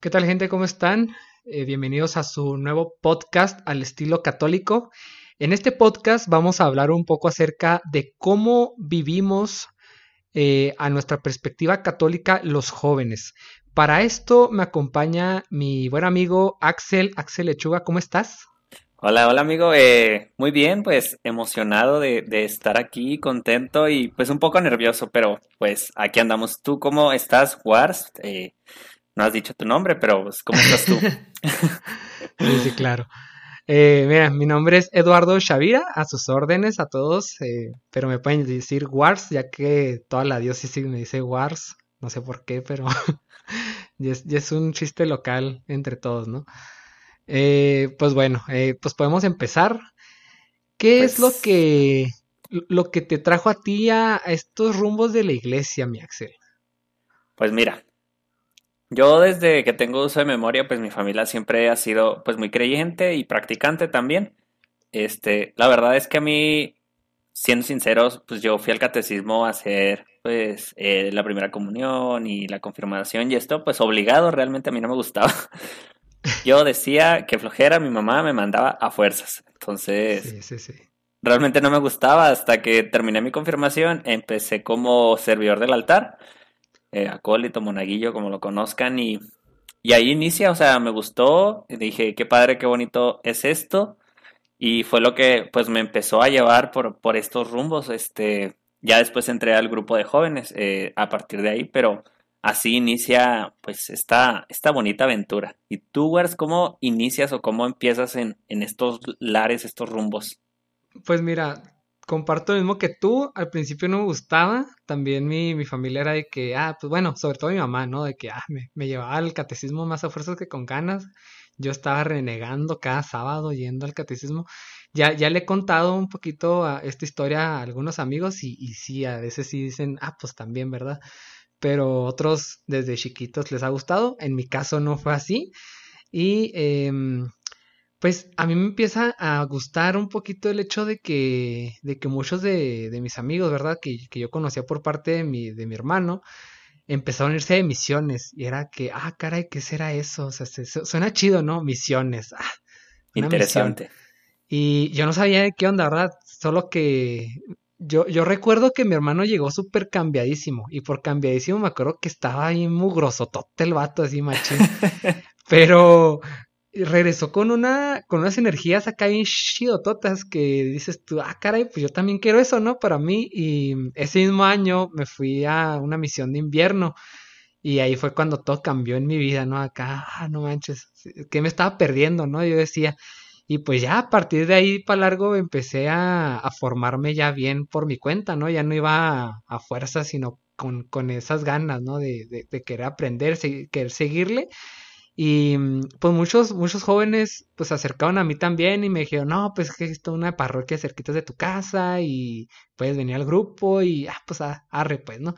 ¿Qué tal gente? ¿Cómo están? Eh, bienvenidos a su nuevo podcast al estilo católico. En este podcast vamos a hablar un poco acerca de cómo vivimos eh, a nuestra perspectiva católica los jóvenes. Para esto me acompaña mi buen amigo Axel. Axel Lechuga, ¿cómo estás? Hola, hola amigo, eh, muy bien, pues emocionado de, estar aquí, contento y pues un poco nervioso, pero pues aquí andamos. ¿Tú cómo estás, Wars? No has dicho tu nombre, pero pues, ¿cómo estás tú? sí, sí, claro. Eh, mira, mi nombre es Eduardo Shavira, a sus órdenes a todos, eh, pero me pueden decir Wars, ya que toda la diócesis me dice Wars, no sé por qué, pero ya, es, un chiste local entre todos, ¿no? Eh, pues bueno, pues podemos empezar. ¿Qué es lo pues que, lo que te trajo a ti a estos rumbos de la iglesia, mi Axel? Pues mira, yo desde que tengo uso de memoria, pues mi familia siempre ha sido pues muy creyente y practicante también. Este, la verdad es que a mí, siendo sinceros, pues yo fui al catecismo a hacer pues eh, la primera comunión y la confirmación y esto pues obligado, realmente a mí no me gustaba. Yo decía que flojera, mi mamá me mandaba a fuerzas. Entonces, realmente no me gustaba hasta que terminé mi confirmación, empecé como servidor del altar eh, monaguillo, como lo conozcan, y, y ahí inicia, o sea, me gustó, dije, qué padre, qué bonito es esto, y fue lo que pues me empezó a llevar por, por estos rumbos, este, ya después entré al grupo de jóvenes eh, a partir de ahí, pero así inicia pues esta, esta bonita aventura. ¿Y tú, Wers, cómo inicias o cómo empiezas en, en estos lares, estos rumbos? Pues mira, comparto lo mismo que tú. Al principio no me gustaba. También mi, mi familia era de que, ah, pues bueno, sobre todo mi mamá, ¿no? De que, ah, me, me llevaba al catecismo más a fuerzas que con ganas. Yo estaba renegando cada sábado yendo al catecismo. Ya, ya le he contado un poquito a esta historia a algunos amigos y, y sí, a veces sí dicen, ah, pues también, ¿verdad? Pero otros desde chiquitos les ha gustado. En mi caso no fue así. Y eh, pues a mí me empieza a gustar un poquito el hecho de que, de que muchos de, de mis amigos, ¿verdad? Que, que, yo conocía por parte de mi, de mi hermano, empezaron a irse de misiones. Y era que, ah, caray, ¿qué será eso? O sea, suena chido, ¿no? Misiones. Ah, Interesante. Y yo no sabía de qué onda, ¿verdad? Solo que yo, yo recuerdo que mi hermano llegó súper cambiadísimo. Y por cambiadísimo me acuerdo que estaba ahí mugrosotote el vato, así machín. Pero regresó con una, con unas energías acá bien chidototas que dices tú, ah, caray, pues yo también quiero eso, ¿no? Para mí. Y ese mismo año me fui a una misión de invierno. Y ahí fue cuando todo cambió en mi vida, ¿no? Acá, ah, no manches, que me estaba perdiendo, ¿no? Yo decía, y pues ya a partir de ahí para largo empecé a, a, formarme ya bien por mi cuenta, ¿no? Ya no iba a, a fuerza, sino con, con esas ganas, ¿no? De, de, de querer aprender, querer seguirle. Y mm, pues muchos, muchos jóvenes pues se acercaron a mí también y me dijeron, no, pues que esto es una parroquia cerquita de tu casa y puedes venir al grupo y ah, pues arre pues, ¿no?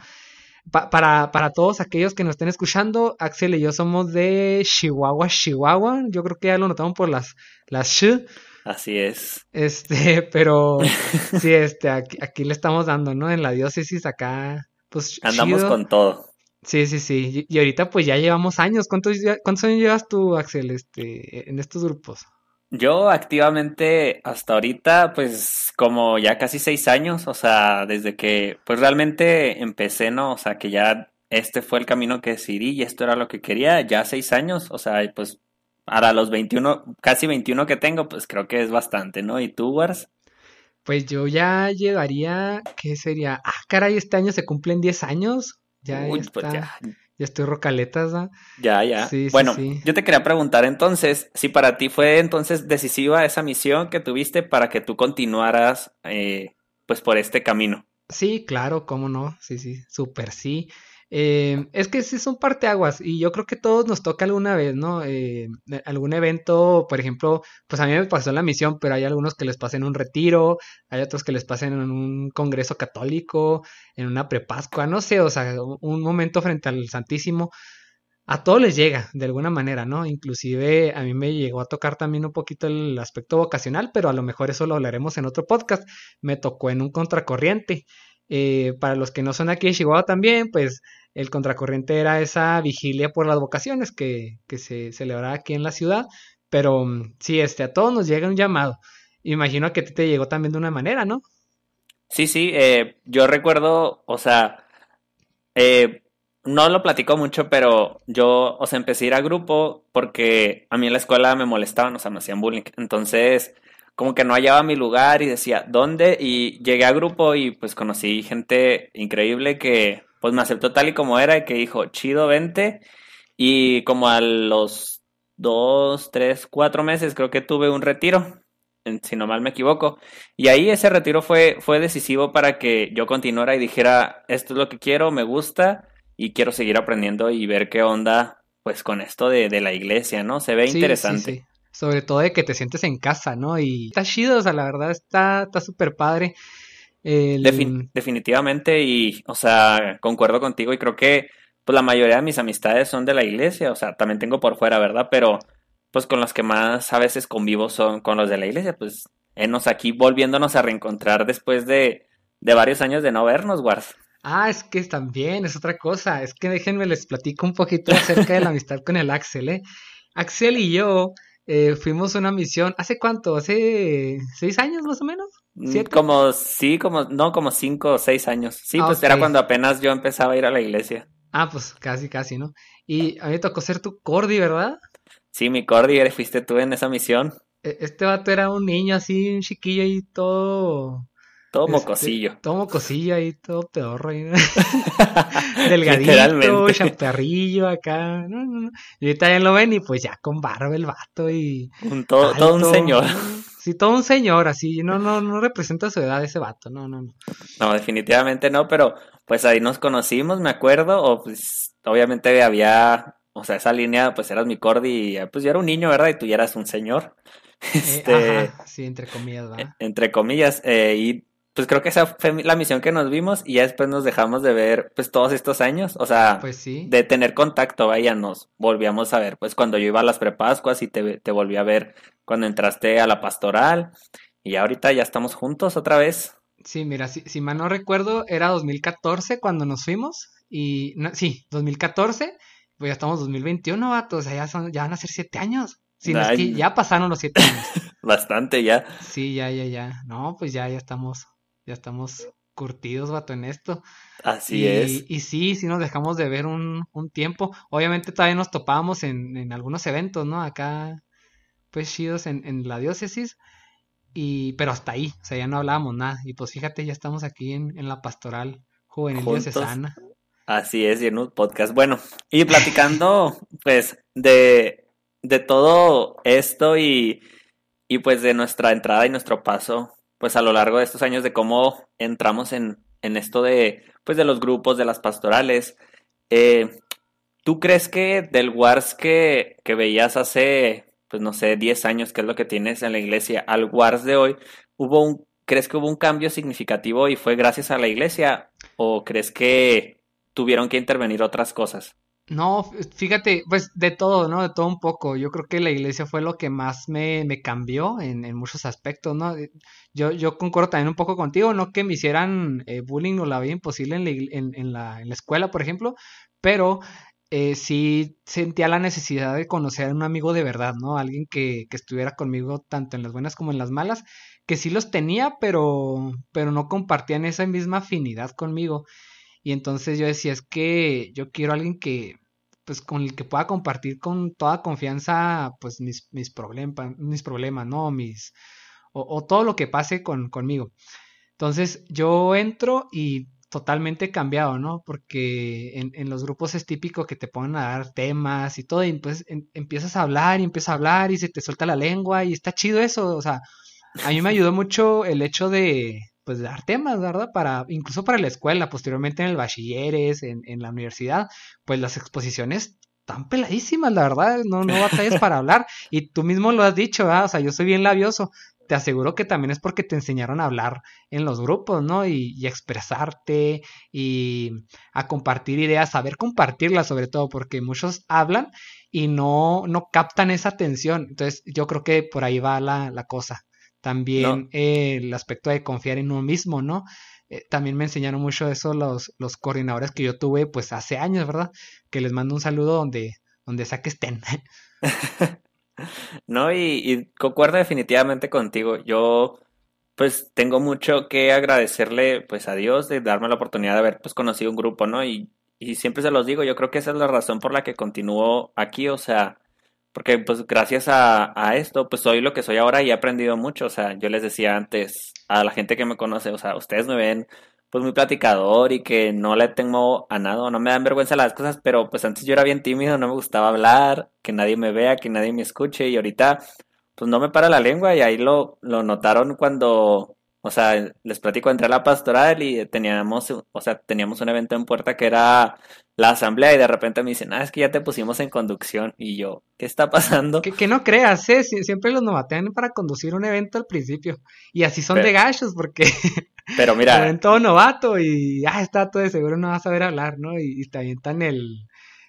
para, para todos aquellos que nos estén escuchando, Axel y yo somos de Chihuahua, Chihuahua. Yo creo que ya lo notamos por las, las sh. Así es. Este, pero sí, este, aquí, aquí, le estamos dando, ¿no? En la diócesis acá, pues. Andamos con todo. Sí, sí, sí. Y ahorita pues ya llevamos años. ¿Cuántos, cuántos años llevas tú, Axel, este, en estos grupos? Yo activamente hasta ahorita, pues como ya casi seis años, o sea, desde que pues realmente empecé, ¿no? O sea, que ya este fue el camino que decidí y esto era lo que quería, ya seis años, o sea, pues para los 21, casi 21 que tengo, pues creo que es bastante, ¿no? ¿Y tú, Wars? Pues yo ya llegaría, ¿qué sería? Ah, caray, este año se cumplen 10 años. Ya, pues ya, estoy rocaletas, ¿no? Ya, ya. bueno, yo te quería preguntar entonces, si para ti fue entonces decisiva esa misión que tuviste para que tú continuaras, eh, pues, por este camino. Sí, claro, cómo no, sí, sí, súper sí. Eh, es que sí son parteaguas y yo creo que todos nos toca alguna vez, ¿no? Eh, algún evento, por ejemplo, pues a mí me pasó la misión, pero hay algunos que les pasen un retiro, hay otros que les pasen en un congreso católico, en una prepascua, no sé, o sea, un momento frente al Santísimo. A todos les llega, de alguna manera, ¿no? Inclusive a mí me llegó a tocar también un poquito el aspecto vocacional, pero a lo mejor eso lo hablaremos en otro podcast. Me tocó en un contracorriente. Eh, para los que no son aquí de Chihuahua también, pues el contracorriente era esa vigilia por las vocaciones que, que se celebraba aquí en la ciudad. Pero mm, sí, este, a todos nos llega un llamado. Imagino que a ti te llegó también de una manera, ¿no? Sí, sí, eh, yo recuerdo, o sea, eh, no lo platico mucho, pero yo, o empecé a ir a grupo porque a mí en la escuela me molestaban, o sea, me hacían bullying. Entonces, como que no hallaba mi lugar y decía, ¿dónde? Y llegué a grupo y pues conocí gente increíble que pues me aceptó tal y como era y que dijo, chido, vente. Y como a los dos, tres, cuatro meses creo que tuve un retiro, si no mal me equivoco. Y ahí ese retiro fue, fue decisivo para que yo continuara y dijera, esto es lo que quiero, me gusta y quiero seguir aprendiendo y ver qué onda pues con esto de, de la iglesia, ¿no? Se ve interesante. Sobre todo de que te sientes en casa, ¿no? Y está chido, o sea, la verdad está súper padre. Definitivamente, y, o sea, concuerdo contigo y creo que pues la mayoría de mis amistades son de la iglesia, o sea, también tengo por fuera, ¿verdad? Pero pues con los que más a veces convivo son con los de la iglesia, pues enos aquí volviéndonos a reencontrar después de, de varios años de no vernos, Wars. Ah, es que también es otra cosa, es que déjenme les platico un poquito acerca de la amistad con el Axel, ¿eh? Axel y yo eh, fuimos a una misión, ¿hace cuánto? ¿Hace seis años más o menos? Mm, ¿Siete? Como, sí, como, no, como cinco o seis años. Sí, ah, pues era cuando apenas yo empezaba a ir a la iglesia. Ah, pues casi, casi, ¿no? Y a mí me tocó ser tu cordi, ¿verdad? Sí, mi cordi, fuiste tú en esa misión. E, este vato era un niño así, un chiquillo y todo todo este, mocosillo. todo mocosillo ahí, todo pedorro ahí. Delgadito, chaparrillo acá. Y ahorita ya lo ven y pues ya con barba el vato y. Un todo, todo un señor. Sí, todo un señor, así. No, no, no representa su edad ese vato, no, no, no. No, definitivamente no, pero pues ahí nos conocimos, me acuerdo, o pues obviamente había, o sea, esa línea, pues eras mi cordi y pues yo era un niño, ¿verdad? Y tú ya eras un señor. Eh, este, sí, entre comillas, ¿verdad? Entre comillas, eh, y pues creo que esa fue la misión que nos vimos y ya después nos dejamos de ver pues todos estos años, o sea, pues de tener contacto, vaya, nos volvíamos a ver, pues cuando yo iba a las prepascuas y te, te volví a ver cuando entraste a la pastoral y ahorita ya estamos juntos otra vez. Sí, mira, si, si mal no recuerdo, era 2014 cuando nos fuimos y, sí, 2014, pues ya estamos 2021, vato, o sea, ya, son, ya van a ser siete años. Sí, es que ya pasaron los siete años. Bastante ya. Sí, ya, ya, ya. No, pues ya, ya estamos ya estamos curtidos, vato, en esto. Así es. Y sí, sí nos dejamos de ver un, tiempo. Obviamente todavía nos topábamos en, algunos eventos, ¿no? Acá, pues chidos en, la diócesis. Y, pero hasta ahí, o sea, ya no hablábamos nada. Y pues fíjate, ya estamos aquí en, la pastoral juvenil diocesana. Así es, y en un podcast. Bueno, y platicando, pues, de, de todo esto y, y pues de nuestra entrada y nuestro paso pues a lo largo de estos años de cómo entramos en, en esto de, pues de los grupos, de las pastorales. Eh, ¿Tú crees que del Wars que, que veías hace, pues no sé, 10 años, que es lo que tienes en la iglesia, al Wars de hoy, hubo un, ¿crees que hubo un cambio significativo y fue gracias a la iglesia? ¿O crees que tuvieron que intervenir otras cosas? No, fíjate, pues de todo, ¿no? De todo un poco. Yo creo que la iglesia fue lo que más me, me cambió en, en, muchos aspectos, ¿no? Eh, yo, yo concuerdo también un poco contigo, no que me hicieran eh, bullying o la vida imposible en la, en, en, la, escuela, por ejemplo, pero eh, sí sentía la necesidad de conocer a un amigo de verdad, ¿no? Alguien que, que estuviera conmigo tanto en las buenas como en las malas, que sí los tenía, pero, pero no compartían esa misma afinidad conmigo. Y entonces yo decía, es que yo quiero a alguien que, pues con el que pueda compartir con toda confianza, pues mis, mis, mis problemas, ¿no? Mis, o, todo lo que pase con, conmigo. Entonces yo entro y totalmente cambiado, ¿no? Porque en, en, los grupos es típico que te pongan a dar temas y todo, y pues empiezas a hablar y empiezas a hablar y se te suelta la lengua y está chido eso, o sea, a mí me ayudó mucho el hecho de, pues dar temas, ¿verdad? Para, incluso para la escuela, posteriormente en el bachilleres, en, en la universidad, pues las exposiciones están peladísimas, la verdad, no, no batallas para hablar, y tú mismo lo has dicho, ¿verdad? O sea, yo soy bien labioso, te aseguro que también es porque te enseñaron a hablar en los grupos, ¿no? Y, y, expresarte y a compartir ideas, saber compartirlas sobre todo, porque muchos hablan y no, no captan esa atención. Entonces, yo creo que por ahí va la, la cosa. También el aspecto de confiar en uno mismo, ¿no? eh, también me enseñaron mucho eso los, los coordinadores que yo tuve pues hace años, ¿verdad? Que les mando un saludo donde, donde sea que estén. no, y, y concuerdo definitivamente contigo. Yo pues tengo mucho que agradecerle pues a Dios de darme la oportunidad de haber pues conocido un grupo, ¿no? Y, y siempre se los digo, yo creo que esa es la razón por la que continúo aquí, o sea, porque pues gracias a, a, esto pues soy lo que soy ahora y he aprendido mucho, o sea, yo les decía antes a la gente que me conoce, o sea, ustedes me ven pues muy platicador y que no le tengo a nada, no me dan vergüenza las cosas, pero pues antes yo era bien tímido, no me gustaba hablar, que nadie me vea, que nadie me escuche y ahorita pues no me para la lengua y ahí lo, lo notaron cuando, o sea, les platico, entré a la pastoral y teníamos, o sea, teníamos un evento en puerta que era la asamblea y de repente me dicen, ah, es que ya te pusimos en conducción y yo, ¿qué está pasando? Que, que no creas, ¿eh? siempre los novatean para conducir un evento al principio y así son de gachos porque... Pero mira. ven todo novato y ah, está todo de seguro no va a saber hablar, ¿no? Y, y te avientan el,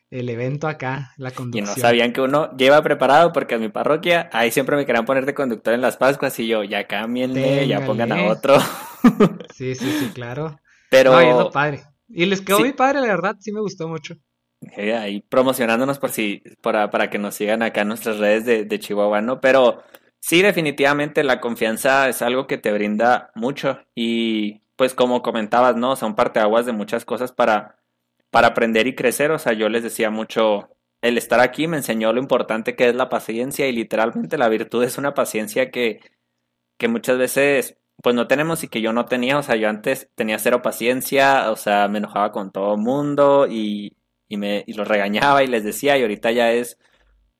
el evento acá, la conducción. Y no sabían que uno lleva preparado porque en mi parroquia ahí siempre me querían poner de conductor en las Pascuas y yo, ya cámbienle, ya pongan a otro. sí, sí, sí, claro. Pero... No, es lo padre. Y les quedó muy padre, la verdad, sí me gustó mucho. ahí promocionándonos por si, para, para que nos sigan acá en nuestras redes de, de Chihuahua, ¿no? Pero Sí, definitivamente la confianza es algo que te brinda mucho y pues como comentabas, ¿no? Son parteaguas de muchas cosas para, para aprender y crecer. O sea, yo les decía mucho, el estar aquí me enseñó lo importante que es la paciencia y literalmente la virtud es una paciencia que, que muchas veces pues no tenemos y que yo no tenía. O sea, yo antes tenía cero paciencia, o sea, me enojaba con todo mundo y, y, me, y los regañaba y les decía y ahorita ya es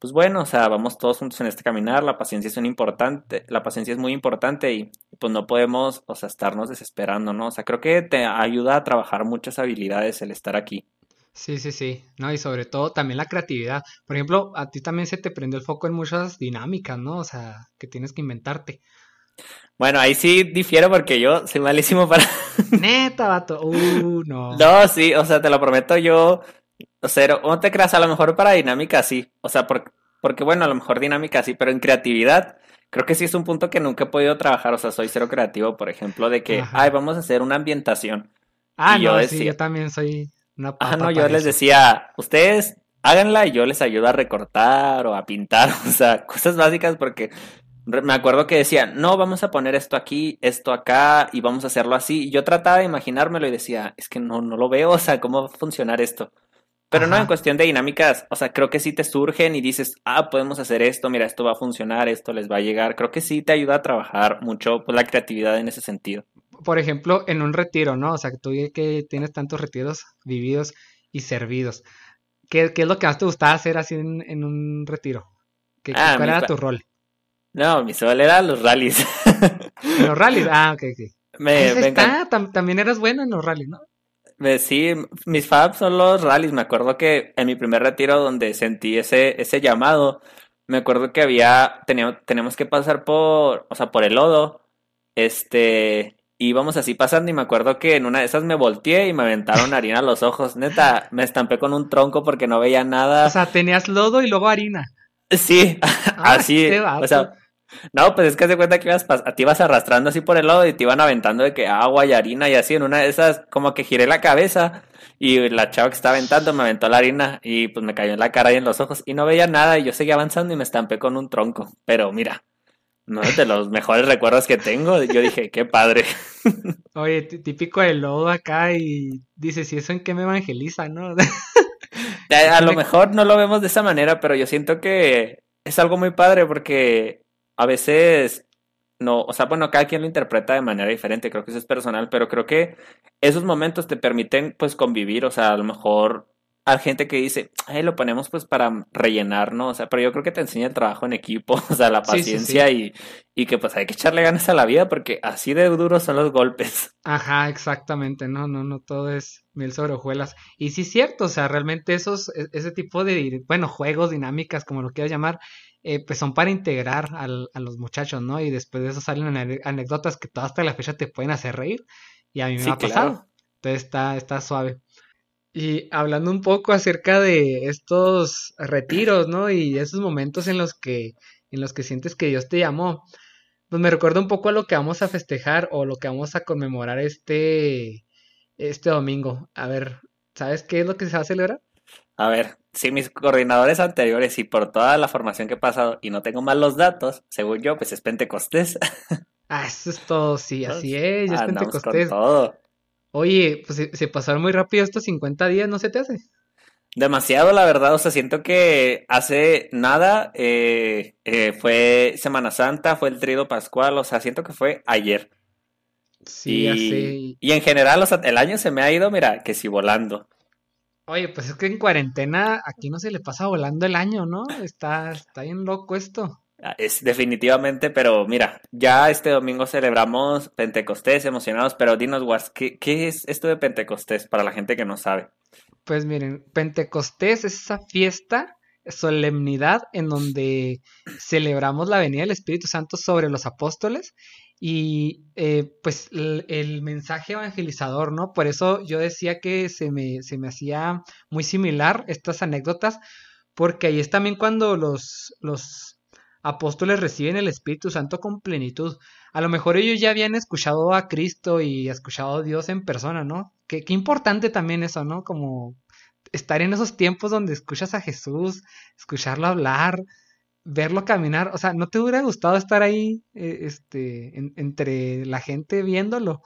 pues bueno, o sea, vamos todos juntos en este caminar, la paciencia es un importante, la paciencia es muy importante y pues no podemos, o sea, estarnos desesperando, ¿no? O sea, creo que te ayuda a trabajar muchas habilidades el estar aquí. Sí, sí, sí, no, y sobre todo también la creatividad. Por ejemplo, a ti también se te prendió el foco en muchas dinámicas, ¿no? O sea, que tienes que inventarte. Bueno, ahí sí difiero porque yo soy malísimo para... Neta, vato. Uh, no. No, sí, o sea, te lo prometo, yo o sea, no te creas, a lo mejor para dinámica sí. O sea, porque, porque bueno, a lo mejor dinámica sí, pero en creatividad creo que sí es un punto que nunca he podido trabajar. O sea, soy cero creativo, por ejemplo, de que, ay, vamos a hacer una ambientación. Ah, no, yo decía, sí, yo también soy una Ah, no, yo les decía, ustedes háganla y yo les ayudo a recortar o a pintar, o sea, cosas básicas porque me acuerdo que decían, no, vamos a poner esto aquí, esto acá y vamos a hacerlo así. Y yo trataba de imaginármelo y decía, es que no, no lo veo, o sea, ¿cómo va a funcionar esto? Pero no en cuestión de dinámicas, o sea, creo que sí te surgen y dices, ah, podemos hacer esto, mira, esto va a funcionar, esto les va a llegar. Creo que sí te ayuda a trabajar mucho pues, la creatividad en ese sentido. Por ejemplo, en un retiro, ¿no? O sea, tú que tienes tantos retiros vividos y servidos. ¿Qué, qué es lo que más te gustaba hacer así en, un retiro? ¿Qué, ah, ¿Cuál era tu rol? No, mi rol era los rallies. los rallies, ah, ok, ok. Me, me también eras bueno en los rallies, ¿no? Sí, mis fabs son los rallies. Me acuerdo que en mi primer retiro donde sentí ese, ese llamado, me acuerdo que había, teníamos, teníamos que pasar por, o sea, por el lodo, este, íbamos así pasando y me acuerdo que en una de esas me volteé y me aventaron harina a los ojos. Neta, me estampé con un tronco porque no veía nada. O sea, tenías lodo y luego harina. Sí, ah, así. O sea, no, pues es que se cuenta que ibas, te ibas arrastrando así por el lado y te iban aventando de que agua y harina y así. En una de esas, como que giré la cabeza y la chava que estaba aventando me aventó la harina y pues me cayó en la cara y en los ojos y no veía nada y yo seguía avanzando y me estampé con un tronco. Pero mira, no es de los mejores recuerdos que tengo. Yo dije, qué padre. Oye, típico de lodo acá y dices, ¿y eso en qué me evangeliza, no? a lo mejor no lo vemos de esa manera, pero yo siento que es algo muy padre porque a veces no, o sea, bueno, cada quien lo interpreta de manera diferente, creo que eso es personal, pero creo que esos momentos te permiten pues convivir, o sea, a lo mejor hay gente que dice, ay, lo ponemos pues para rellenar, ¿no? O sea, pero yo creo que te enseña el trabajo en equipo, o sea, la paciencia Y, y que pues hay que echarle ganas a la vida porque así de duros son los golpes. Ajá, exactamente, no, no, no, todo es mil sobre hojuelas. Y sí es cierto, o sea, realmente esos, e, ese tipo de, bueno, juegos, dinámicas, como lo quieras llamar, eh, pues son para integrar al, a los muchachos, ¿no? Y después de eso salen anécdotas que todas hasta la fecha te pueden hacer reír. Y a mí me ha pasado. Entonces está, está suave. Y hablando un poco acerca de estos retiros, ¿no? Y esos momentos en los que, en los que sientes que Dios te llamó. pues me recuerda un poco a lo que vamos a festejar o lo que vamos a conmemorar este, este domingo. A ver, ¿sabes qué es lo que se va a celebrar? A ver, si mis coordinadores anteriores y por toda la formación que he pasado y no tengo mal los datos, según yo, pues es Pentecostés. Ah, eso es todo, sí, así es, ya es Pentecostés. todo. Oye, pues se, pasaron muy rápido estos 50 días, ¿no se te hace? Demasiado, la verdad, o sea, siento que hace nada eh, eh, fue Semana Santa, fue el trido pascual, o sea, siento que fue ayer. Sí, y, y en general, o sea, el año se me ha ido, mira, que si volando. Oye, pues es que en cuarentena aquí no se le pasa volando el año, ¿no? Está, está bien loco esto. Ah, es definitivamente, pero mira, ya este domingo celebramos Pentecostés emocionados, pero dinos, Wars, ¿qué, ¿qué, es esto de Pentecostés para la gente que no sabe? Pues miren, Pentecostés es esa fiesta, solemnidad en donde celebramos la venida del Espíritu Santo sobre los apóstoles y eh, pues el, mensaje evangelizador, ¿no? Por eso yo decía que se me, se me hacía muy similar estas anécdotas, porque ahí es también cuando los, los apóstoles reciben el Espíritu Santo con plenitud. A lo mejor ellos ya habían escuchado a Cristo y escuchado a Dios en persona, ¿no? Qué, qué importante también eso, ¿no? Como estar en esos tiempos donde escuchas a Jesús, escucharlo hablar, verlo caminar, o sea, ¿no te hubiera gustado estar ahí, eh, este, entre la gente viéndolo?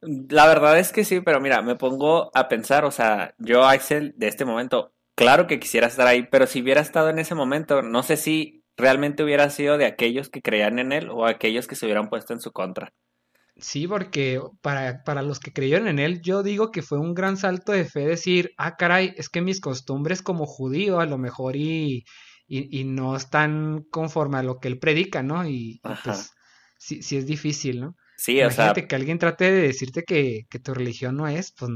La verdad es que sí, pero mira, me pongo a pensar, o sea, yo, Axel, de este momento, claro que quisiera estar ahí, pero si hubiera estado en ese momento, no sé si realmente hubiera sido de aquellos que creían en él o aquellos que se hubieran puesto en su contra. Sí, porque para, para los que creyeron en él, yo digo que fue un gran salto de fe decir, ah, caray, es que mis costumbres como judío a lo mejor y y, y, no están conforme a lo que él predica, ¿no? Y, pues sí, sí es difícil, ¿no? Sí, o sea. que alguien trate de decirte que, que tu religión no es, pues.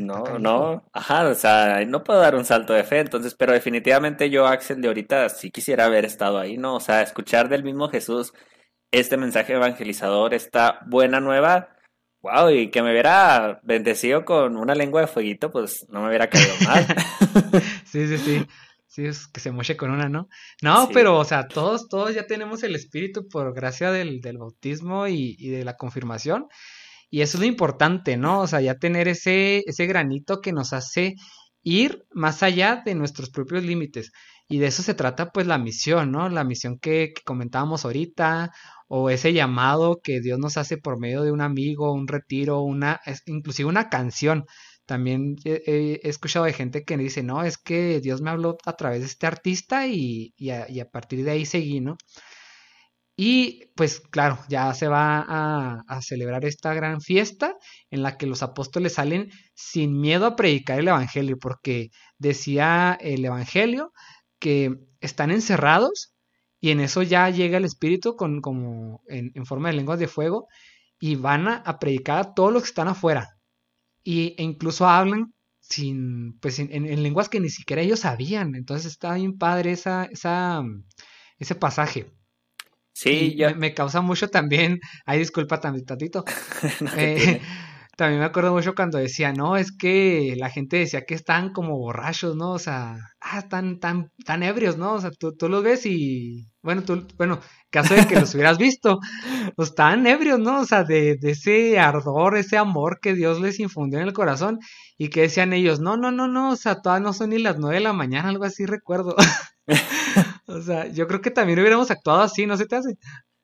no, no, ajá, o sea, no puedo dar un salto de fe, entonces, pero definitivamente yo, Axel, de ahorita sí quisiera haber estado ahí, ¿no? O sea, escuchar del mismo Jesús este mensaje evangelizador, esta buena nueva, wow, y que me hubiera bendecido con una lengua de fueguito, pues no me hubiera caído mal. sí, sí, sí. Sí, es que se moche con una, ¿no? No, pero, o sea, todos, todos ya tenemos el espíritu por gracia del, del bautismo y, y, de la confirmación. Y eso es lo importante, ¿no? O sea, ya tener ese, ese granito que nos hace ir más allá de nuestros propios límites. Y de eso se trata, pues, la misión, ¿no? La misión que, que comentábamos ahorita, o ese llamado que Dios nos hace por medio de un amigo, un retiro, una, inclusive una canción. También he, escuchado de gente que dice, no, es que Dios me habló a través de este artista y, a, partir de ahí seguí, ¿no? Y pues claro, ya se va a, celebrar esta gran fiesta en la que los apóstoles salen sin miedo a predicar el Evangelio, porque decía el Evangelio que están encerrados y en eso ya llega el Espíritu con, como en, forma de lenguas de fuego y van a, a predicar a todos los que están afuera, y, e incluso hablan sin, pues en, lenguas que ni siquiera ellos sabían. Entonces está bien padre esa, esa, ese pasaje. Sí, ya. Me, causa mucho también, ay disculpa también tantito. eh, también me acuerdo mucho cuando decía, no, es que la gente decía que están como borrachos, ¿no? O sea, ah, están tan, tan ebrios, ¿no? O sea, tú, tú los ves y, bueno, tú, bueno, caso de que los hubieras visto, pues estaban ebrios, ¿no? O sea, de, de ese ardor, ese amor que Dios les infundió en el corazón y que decían ellos, no, no, no, no, o sea, todavía no son ni las nueve de la mañana, algo así recuerdo. o sea, yo creo que también hubiéramos actuado así, ¿no se te hace?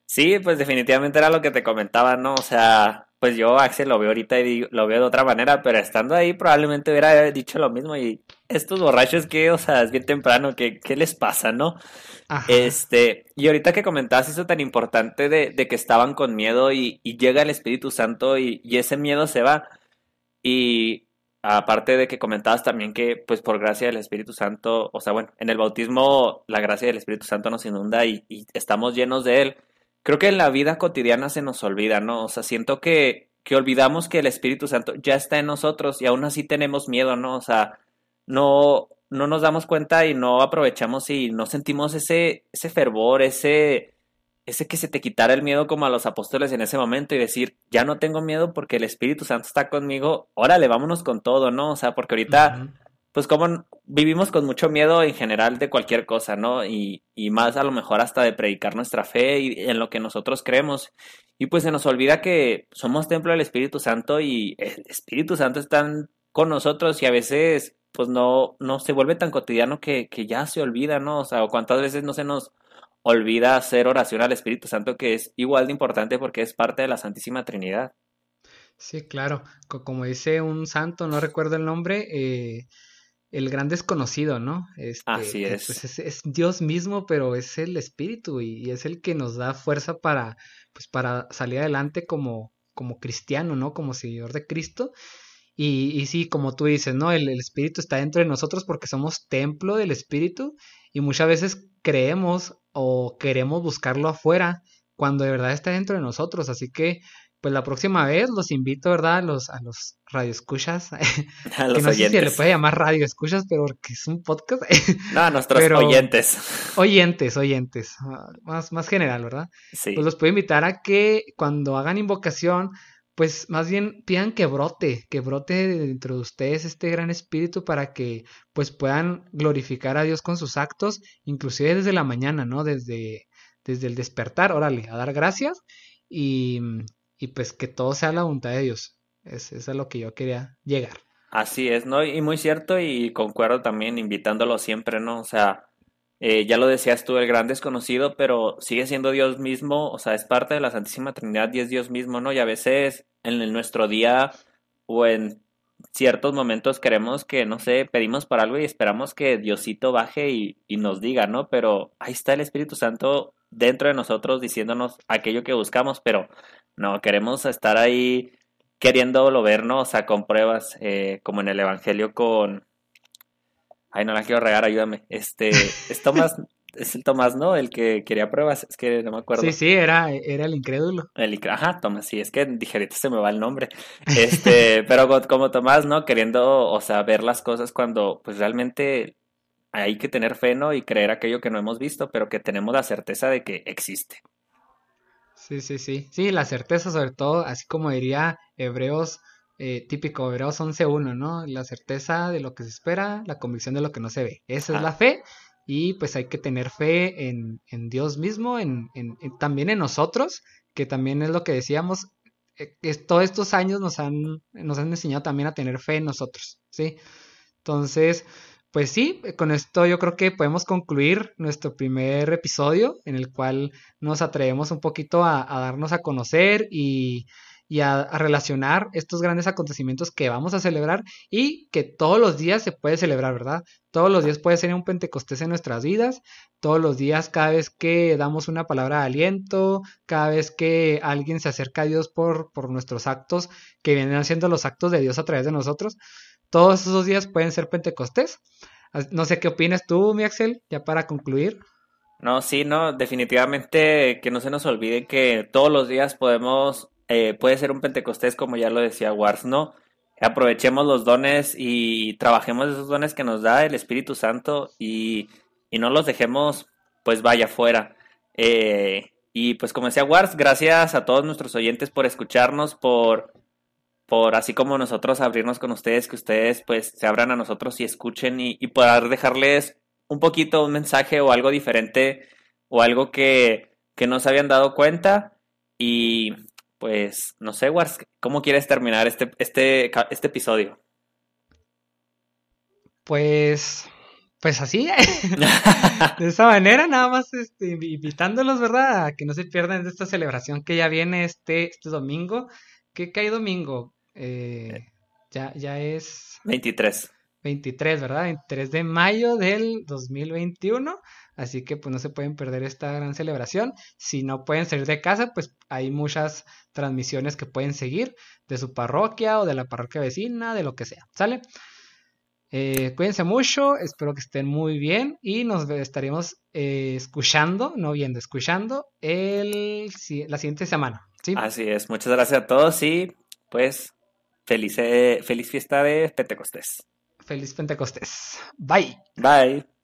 Sí, pues definitivamente era lo que te comentaba, ¿no? O sea, pues yo, Axel, lo veo ahorita y lo veo de otra manera, pero estando ahí probablemente hubiera dicho lo mismo y estos borrachos que, o sea, es bien temprano, ¿qué, qué les pasa, no? Este, y ahorita que comentabas eso tan importante de, de que estaban con miedo y, y llega el Espíritu Santo y, y, ese miedo se va. Y aparte de que comentabas también que, pues por gracia del Espíritu Santo, o sea, bueno, en el bautismo la gracia del Espíritu Santo nos inunda y, y estamos llenos de él creo que en la vida cotidiana se nos olvida, ¿no? O sea, siento que, que olvidamos que el Espíritu Santo ya está en nosotros y aún así tenemos miedo, ¿no? O sea, no, no nos damos cuenta y no aprovechamos y no sentimos ese, ese fervor, ese, ese que se te quitara el miedo como a los apóstoles en ese momento y decir, ya no tengo miedo porque el Espíritu Santo está conmigo, órale, vámonos con todo, ¿no? O sea, porque ahorita pues como vivimos con mucho miedo en general de cualquier cosa, ¿no? Y, y más a lo mejor hasta de predicar nuestra fe y en lo que nosotros creemos. Y pues se nos olvida que somos templo del Espíritu Santo y el Espíritu Santo está con nosotros y a veces pues no, no se vuelve tan cotidiano que, que ya se olvida, ¿no? O sea, cuántas veces no se nos olvida hacer oración al Espíritu Santo, que es igual de importante porque es parte de la Santísima Trinidad. Sí, claro. Como dice un santo, no recuerdo el nombre, eh, el gran desconocido, ¿no? Este, Así es. Pues es. Dios mismo, pero es el Espíritu y, es el que nos da fuerza para, pues, para salir adelante como, como cristiano, ¿no? Como seguidor de Cristo. Y, y sí, como tú dices, ¿no? El, el, Espíritu está dentro de nosotros porque somos templo del Espíritu y muchas veces creemos o queremos buscarlo afuera cuando de verdad está dentro de nosotros. Así que pues la próxima vez los invito, ¿verdad? A los, a los radioescuchas. A los que no oyentes. sé si se le puede llamar radioescuchas, pero porque es un podcast. no, a nuestros oyentes. Oyentes, oyentes. Más, más general, ¿verdad? Sí. Pues los puedo invitar a que cuando hagan invocación, pues más bien pidan que brote, que brote dentro de ustedes este gran espíritu para que pues puedan glorificar a Dios con sus actos, inclusive desde la mañana, ¿no? Desde, desde el despertar, órale, a dar gracias y, y pues que todo sea la voluntad de Dios. Es, es a lo que yo quería llegar. Así es, ¿no? Y muy cierto y concuerdo también invitándolo siempre, ¿no? O sea, eh, ya lo decías tú, el gran desconocido, pero sigue siendo Dios mismo, o sea, es parte de la Santísima Trinidad y es Dios mismo, ¿no? Y a veces en nuestro día o en ciertos momentos queremos que, no sé, pedimos para algo y esperamos que Diosito baje y, y nos diga, ¿no? Pero ahí está el Espíritu Santo dentro de nosotros diciéndonos aquello que buscamos, pero no, queremos estar ahí queriéndolo ver, ¿no? O sea, con pruebas, eh, como en el Evangelio con... Ay, no la quiero regar, ayúdame. Este, es Tomás, es el Tomás, ¿no? El que quería pruebas, es que no me acuerdo. Sí, sí, era, era el incrédulo. El, ajá, Tomás, sí, es que dije, ahorita se me va el nombre. Este, pero como Tomás, ¿no? Queriendo, o sea, ver las cosas cuando, pues realmente hay que tener fe, ¿no? Y creer aquello que no hemos visto, pero que tenemos la certeza de que existe. Sí, sí, sí. Sí, la certeza sobre todo, así como diría Hebreos, eh, típico Hebreos 11.1, ¿no? La certeza de lo que se espera, la convicción de lo que no se ve. Esa Ah. es la fe y pues hay que tener fe en, en Dios mismo, en, en- en- también en nosotros, que también es lo que decíamos, eh, que todos estos años nos han, nos han enseñado también a tener fe en nosotros, ¿sí? Entonces, pues sí, eh, con esto yo creo que podemos concluir nuestro primer episodio en el cual nos atrevemos un poquito a, darnos a conocer y, y a, a relacionar estos grandes acontecimientos que vamos a celebrar y que todos los días se puede celebrar, ¿verdad? Todos los días puede ser un Pentecostés en nuestras vidas, todos los días cada vez que damos una palabra de aliento, cada vez que alguien se acerca a Dios por, por nuestros actos, que vienen haciendo los actos de Dios a través de nosotros, todos esos días pueden ser Pentecostés. No sé qué opinas tú, mi Axel, ya para concluir. No, sí, no, definitivamente que no se nos olvide que todos los días podemos, eh, puede ser un Pentecostés, como ya lo decía Wars, ¿no? Aprovechemos los dones y trabajemos esos dones que nos da el Espíritu Santo y, y no los dejemos, pues vaya fuera. Eh, y pues como decía Wars, gracias a todos nuestros oyentes por escucharnos, por, por así como nosotros abrirnos con ustedes, que ustedes pues se abran a nosotros y escuchen y, y poder dejarles un poquito un mensaje o algo diferente o algo que, que no se habían dado cuenta. Y pues, no sé, Wars, ¿cómo quieres terminar este, este, este episodio? Pues, pues así, de esa manera, nada más este, invi- invitándolos, ¿verdad? A que no se pierdan de esta celebración que ya viene este, este domingo. ¿Qué cae domingo? Eh, ya, ya es 23. 23, ¿verdad? 23 de mayo del 2021. Así que pues no se pueden perder esta gran celebración. Si no pueden salir de casa, pues hay muchas transmisiones que pueden seguir de su parroquia o de la parroquia vecina, de lo que sea. ¿Sale? Eh, cuídense mucho, espero que estén muy bien y nos estaremos eh, escuchando, no viendo, escuchando el, si- la siguiente semana. ¿sí? Así es, muchas gracias a todos y pues feliz, feliz fiesta de Pentecostés. Feliz Pentecostés. Bye. Bye.